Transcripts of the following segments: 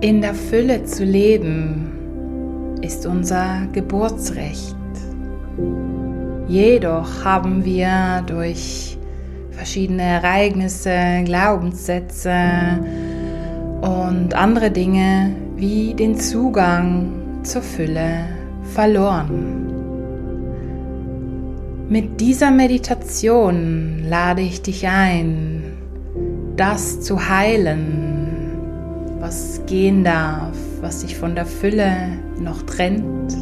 In der Fülle zu leben ist unser Geburtsrecht. Jedoch haben wir durch verschiedene Ereignisse, Glaubenssätze und andere Dinge wie den Zugang zur Fülle verloren. Mit dieser Meditation lade ich dich ein, das zu heilen, was gehen darf, was sich von der Fülle noch trennt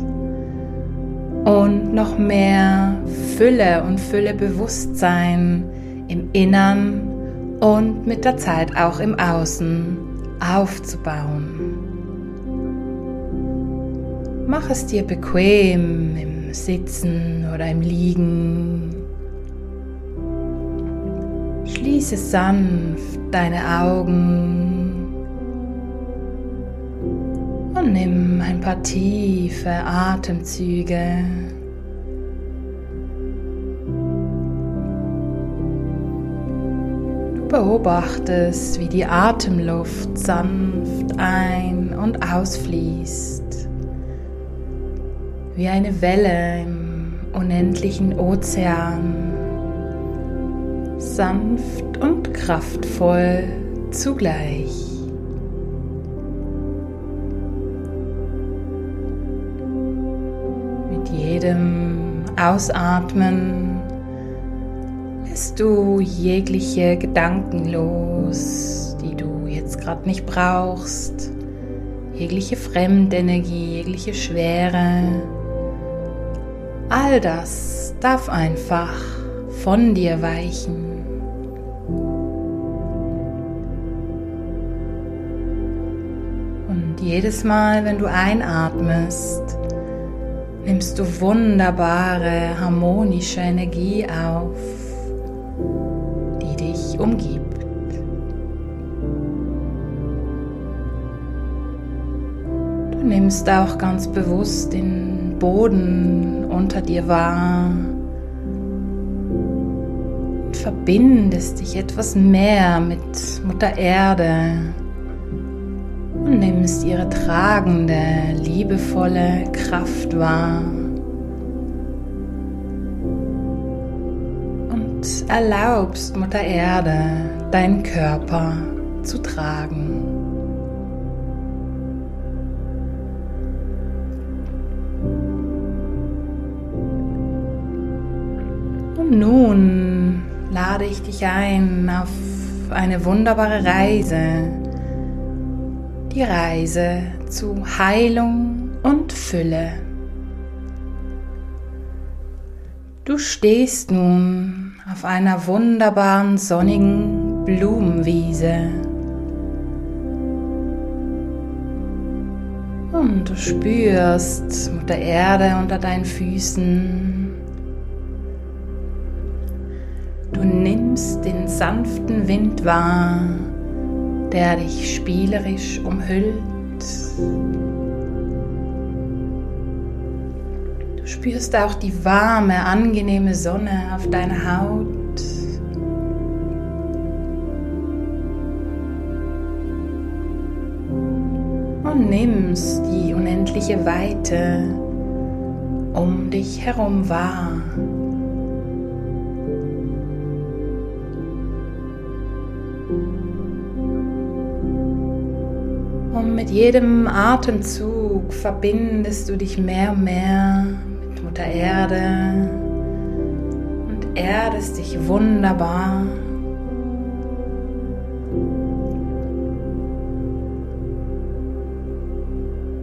und noch mehr Fülle und Füllebewusstsein im Innern und mit der Zeit auch im Außen aufzubauen. Mach es dir bequem im Sitzen oder im Liegen. Schließe sanft deine Augen nimm ein paar tiefe Atemzüge. Du beobachtest, wie die Atemluft sanft ein- und ausfließt wie eine Welle im unendlichen Ozean, sanft und kraftvoll zugleich. Jedem Ausatmen lässt du jegliche Gedanken los, die du jetzt gerade nicht brauchst, jegliche Fremdenergie, jegliche Schwere All das darf einfach von dir weichen. Und jedes Mal, wenn du einatmest, nimmst du wunderbare, harmonische Energie auf, die dich umgibt. Du nimmst auch ganz bewusst den Boden unter dir wahr. Und verbindest dich etwas mehr mit Mutter Erde und nimmst ihre tragende, liebevolle Kraft wahr. Und erlaubst Mutter Erde, deinen Körper zu tragen. nun lade ich dich ein auf eine wunderbare Reise. Die Reise zu Heilung und Fülle. Du stehst nun auf einer wunderbaren sonnigen Blumenwiese. Und du spürst Mutter Erde unter deinen Füßen Du nimmst den sanften Wind wahr, der dich spielerisch umhüllt. Du spürst auch die warme, angenehme Sonne auf deiner Haut. Und nimmst die unendliche Weite um dich herum wahr. Mit jedem Atemzug verbindest du dich mehr und mehr mit Mutter Erde und erdest dich wunderbar.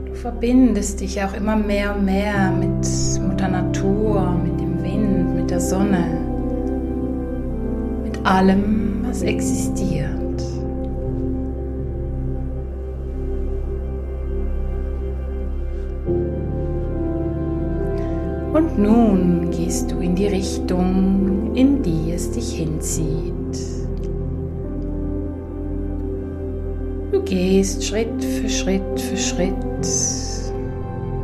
Du verbindest dich auch immer mehr und mehr mit Mutter Natur, mit dem Wind, mit der Sonne, mit allem, was existiert. Und nun gehst du in die Richtung, in die es dich hinzieht. Du gehst Schritt für Schritt für Schritt,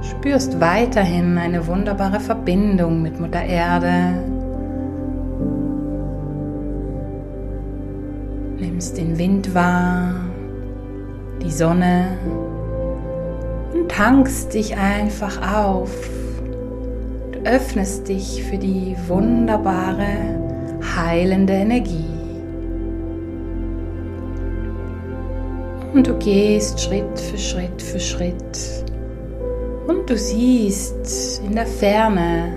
spürst weiterhin eine wunderbare Verbindung mit Mutter Erde. Nimmst den Wind wahr, die Sonne und tankst dich einfach auf. Öffnest dich für die wunderbare, heilende Energie. Und du gehst Schritt für Schritt für Schritt. Und du siehst in der Ferne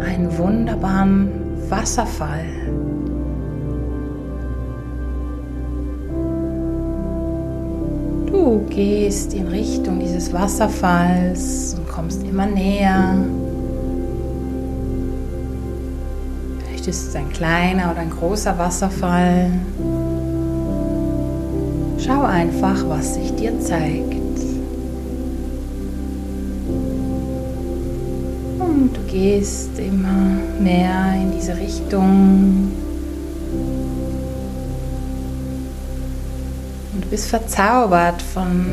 einen wunderbaren Wasserfall. Du gehst in Richtung dieses Wasserfalls und kommst immer näher. Ist es ein kleiner oder ein großer Wasserfall. Schau einfach, was sich dir zeigt. Und du gehst immer mehr in diese Richtung. Und du bist verzaubert von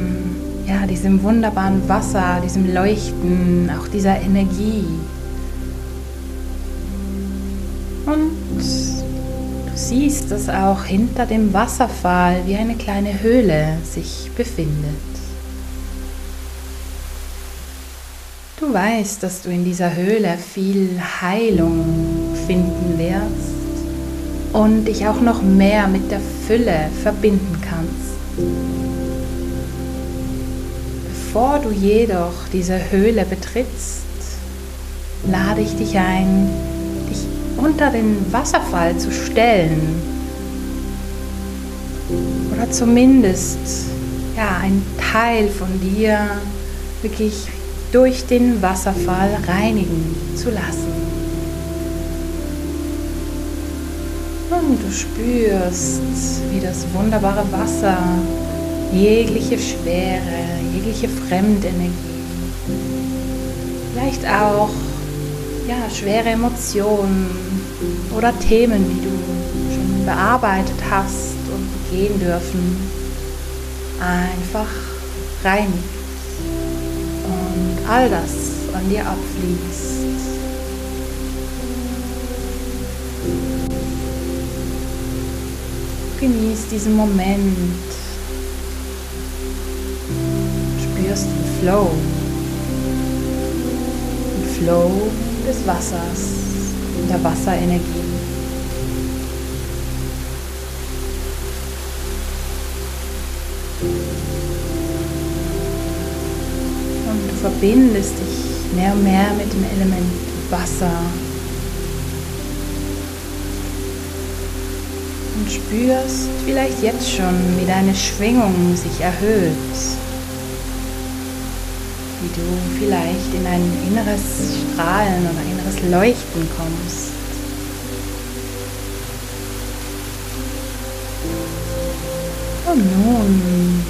ja, diesem wunderbaren Wasser, diesem Leuchten, auch dieser Energie. Und du siehst, dass auch hinter dem Wasserfall wie eine kleine Höhle sich befindet. Du weißt, dass du in dieser Höhle viel Heilung finden wirst und dich auch noch mehr mit der Fülle verbinden kannst. Bevor du jedoch diese Höhle betrittst, lade ich dich ein, unter den Wasserfall zu stellen oder zumindest ja, ein Teil von dir wirklich durch den Wasserfall reinigen zu lassen. Und du spürst, wie das wunderbare Wasser jegliche Schwere, jegliche Fremdenergie, vielleicht auch ja, schwere Emotionen oder Themen, die du schon bearbeitet hast und gehen dürfen, einfach reinigt all das an dir abfließt. Genieß diesen Moment. Spürst den Flow. Den Flow des Wassers und der Wasserenergie. verbindest dich mehr und mehr mit dem Element Wasser und spürst vielleicht jetzt schon, wie deine Schwingung sich erhöht, wie du vielleicht in ein inneres Strahlen oder inneres Leuchten kommst. Und nun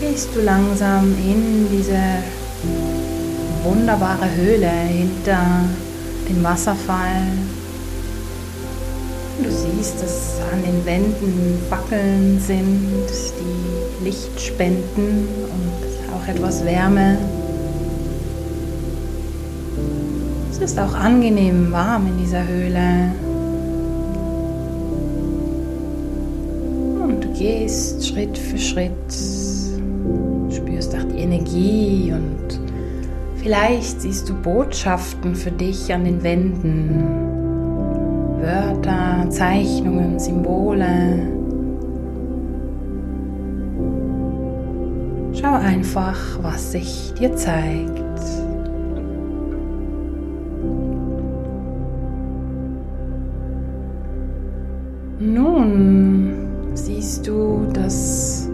gehst du langsam in diese wunderbare Höhle hinter dem Wasserfall. Du siehst, dass an den Wänden Wackeln sind, die Licht spenden und etwas Wärme. Es ist auch angenehm warm in dieser Höhle. Und du gehst Schritt für Schritt Energie und vielleicht siehst du Botschaften für dich an den Wänden. Wörter, Zeichnungen, Symbole. Schau einfach, was sich dir zeigt. Nun siehst du, dass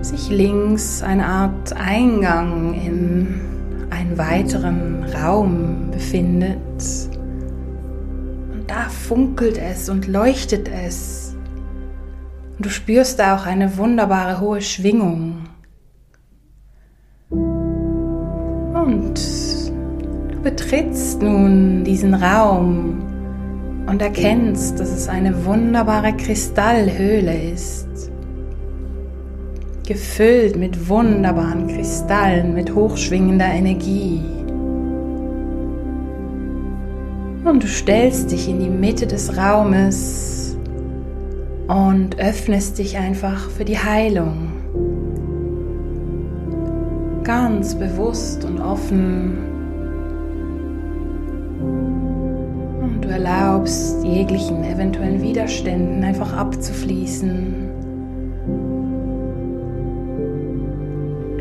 sich links eine Art Eingang in einen weiteren Raum befindet. Und da funkelt es und leuchtet es. Und du spürst da auch eine wunderbare hohe Schwingung. Und du betrittst nun diesen Raum und erkennst, dass es eine wunderbare Kristallhöhle ist gefüllt mit wunderbaren Kristallen, mit hochschwingender Energie. Und du stellst dich in die Mitte des Raumes und öffnest dich einfach für die Heilung. Ganz bewusst und offen. Und du erlaubst jeglichen eventuellen Widerständen einfach abzufließen.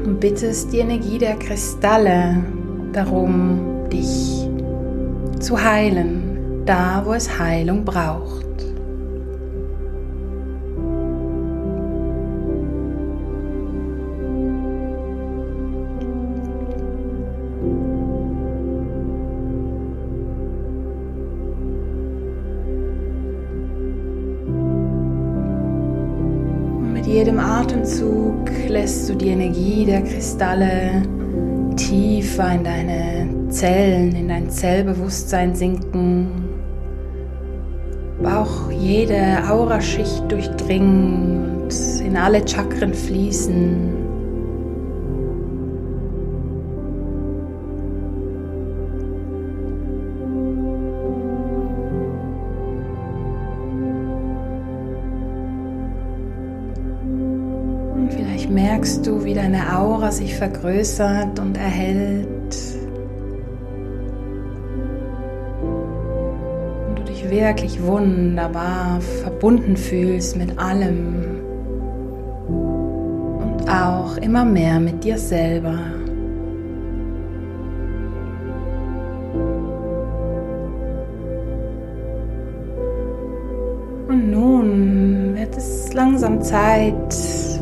Und bittest die Energie der Kristalle darum, dich zu heilen, da wo es Heilung braucht. Atemzug lässt du die Energie der Kristalle tiefer in deine Zellen, in dein Zellbewusstsein sinken. Aber auch jede Auraschicht durchdringen und in alle Chakren fließen. Merkst du, wie deine Aura sich vergrößert und erhält. Und du dich wirklich wunderbar verbunden fühlst mit allem. Und auch immer mehr mit dir selber. Und nun wird es langsam Zeit,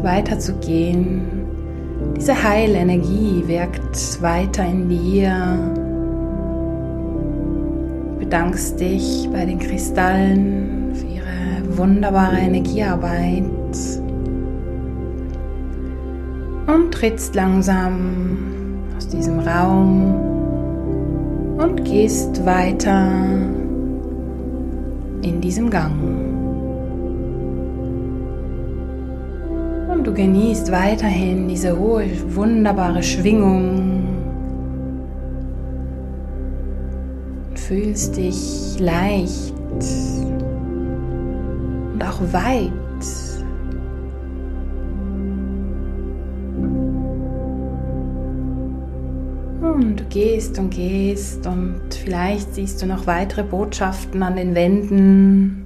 weiterzugehen. Diese Heilenergie wirkt weiter in dir. Du bedankst dich bei den Kristallen für ihre wunderbare Energiearbeit und trittst langsam aus diesem Raum und gehst weiter in diesem Gang. Du genießt weiterhin diese hohe, wunderbare Schwingung. Fühlst dich leicht und auch weit. Und du gehst und gehst und vielleicht siehst du noch weitere Botschaften an den Wänden.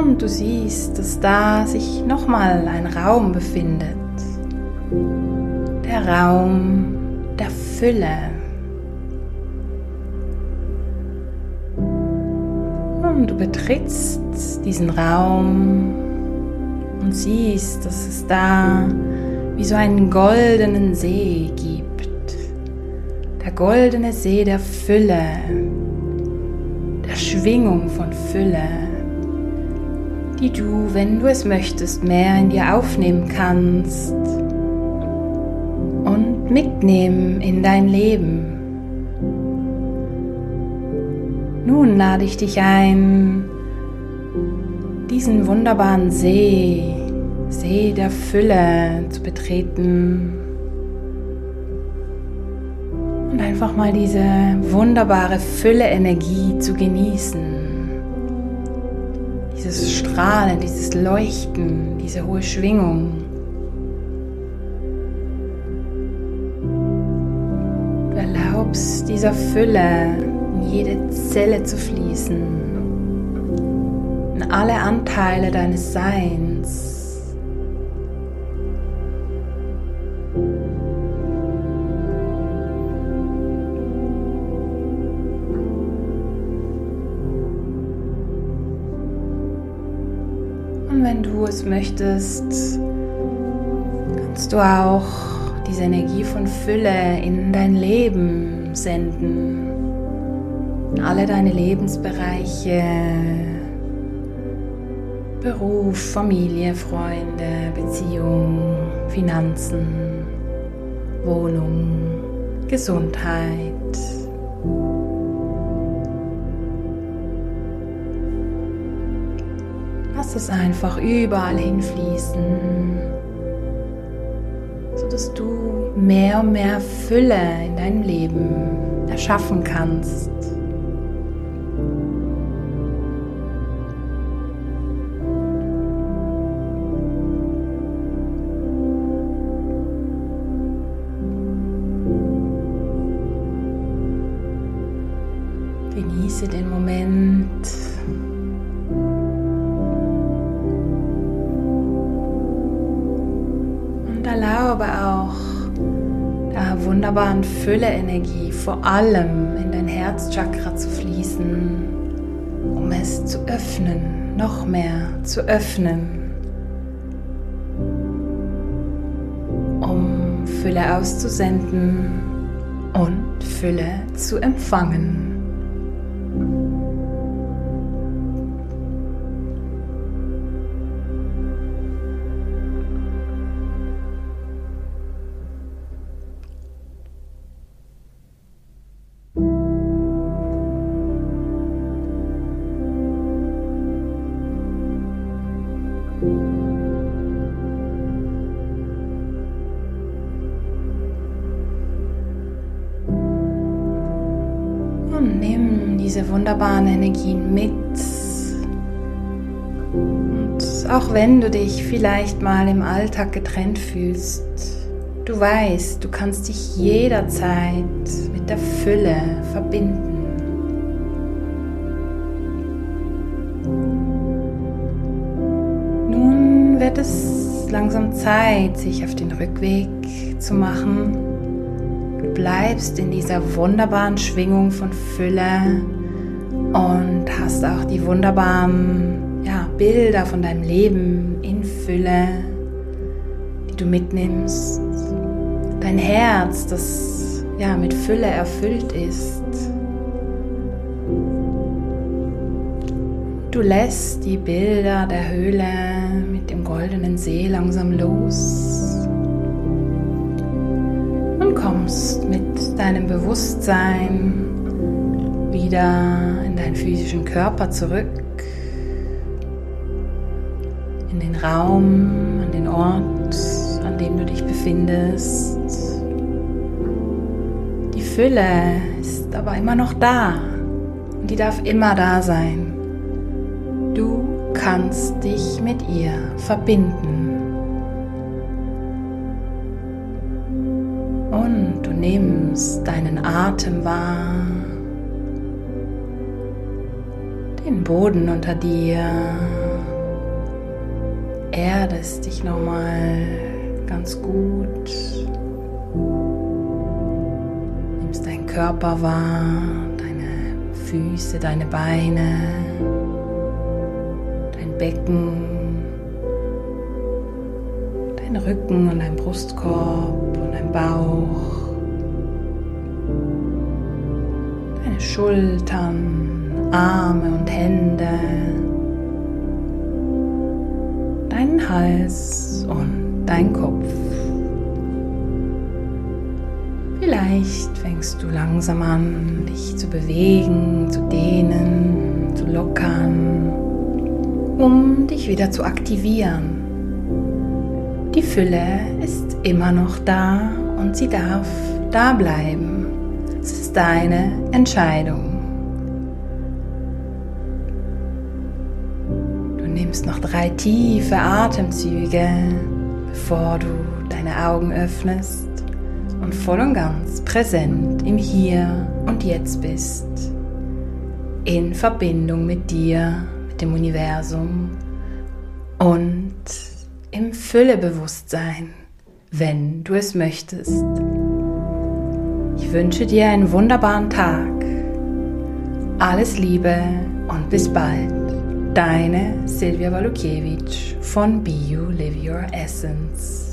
Und du siehst, dass da sich nochmal ein Raum befindet. Der Raum der Fülle. Und du betrittst diesen Raum und siehst, dass es da wie so einen goldenen See gibt. Der goldene See der Fülle, der Schwingung von Fülle die du, wenn du es möchtest, mehr in dir aufnehmen kannst und mitnehmen in dein Leben. Nun lade ich dich ein, diesen wunderbaren See, See der Fülle zu betreten und einfach mal diese wunderbare Fülle-Energie zu genießen dieses Strahlen, dieses Leuchten, diese hohe Schwingung. Du erlaubst dieser Fülle in jede Zelle zu fließen, in alle Anteile deines Seins. Es möchtest, kannst du auch diese Energie von Fülle in dein Leben senden. In alle deine Lebensbereiche, Beruf, Familie, Freunde, Beziehung, Finanzen, Wohnung, Gesundheit. Lass es einfach überall hinfließen, sodass du mehr und mehr Fülle in deinem Leben erschaffen kannst. Genieße den Moment. Erlaube auch der wunderbaren Fülle-Energie vor allem in dein Herzchakra zu fließen, um es zu öffnen, noch mehr zu öffnen. Um Fülle auszusenden und Fülle zu empfangen. Diese wunderbaren Energien mit. Und auch wenn du dich vielleicht mal im Alltag getrennt fühlst, du weißt, du kannst dich jederzeit mit der Fülle verbinden. Nun wird es langsam Zeit, sich auf den Rückweg zu machen bleibst in dieser wunderbaren Schwingung von Fülle und hast auch die wunderbaren ja, Bilder von deinem Leben in Fülle, die du mitnimmst. Dein Herz, das ja mit Fülle erfüllt ist. Du lässt die Bilder der Höhle mit dem goldenen See langsam los kommst mit deinem Bewusstsein wieder in deinen physischen Körper zurück, in den Raum, an den Ort, an dem du dich befindest. Die Fülle ist aber immer noch da und die darf immer da sein. Du kannst dich mit ihr verbinden. Und du nimmst deinen Atem wahr, den Boden unter dir, erdest dich nochmal ganz gut, nimmst deinen Körper wahr, deine Füße, deine Beine, dein Becken, dein Rücken und dein Brustkorb und dein Bauch, deine Schultern, Arme und Hände, deinen Hals und dein Kopf. Vielleicht fängst du langsam an, dich zu bewegen, zu dehnen, zu lockern, um dich wieder zu aktivieren. Die Fülle ist immer noch da und sie darf da bleiben. Es ist deine Entscheidung. Drei tiefe Atemzüge, bevor du deine Augen öffnest und voll und ganz präsent im Hier und Jetzt bist. In Verbindung mit dir, mit dem Universum und im Füllebewusstsein, wenn du es möchtest. Ich wünsche dir einen wunderbaren Tag. Alles Liebe und bis bald. Deine Silvia Walukiewicz von Be You Live Your Essence.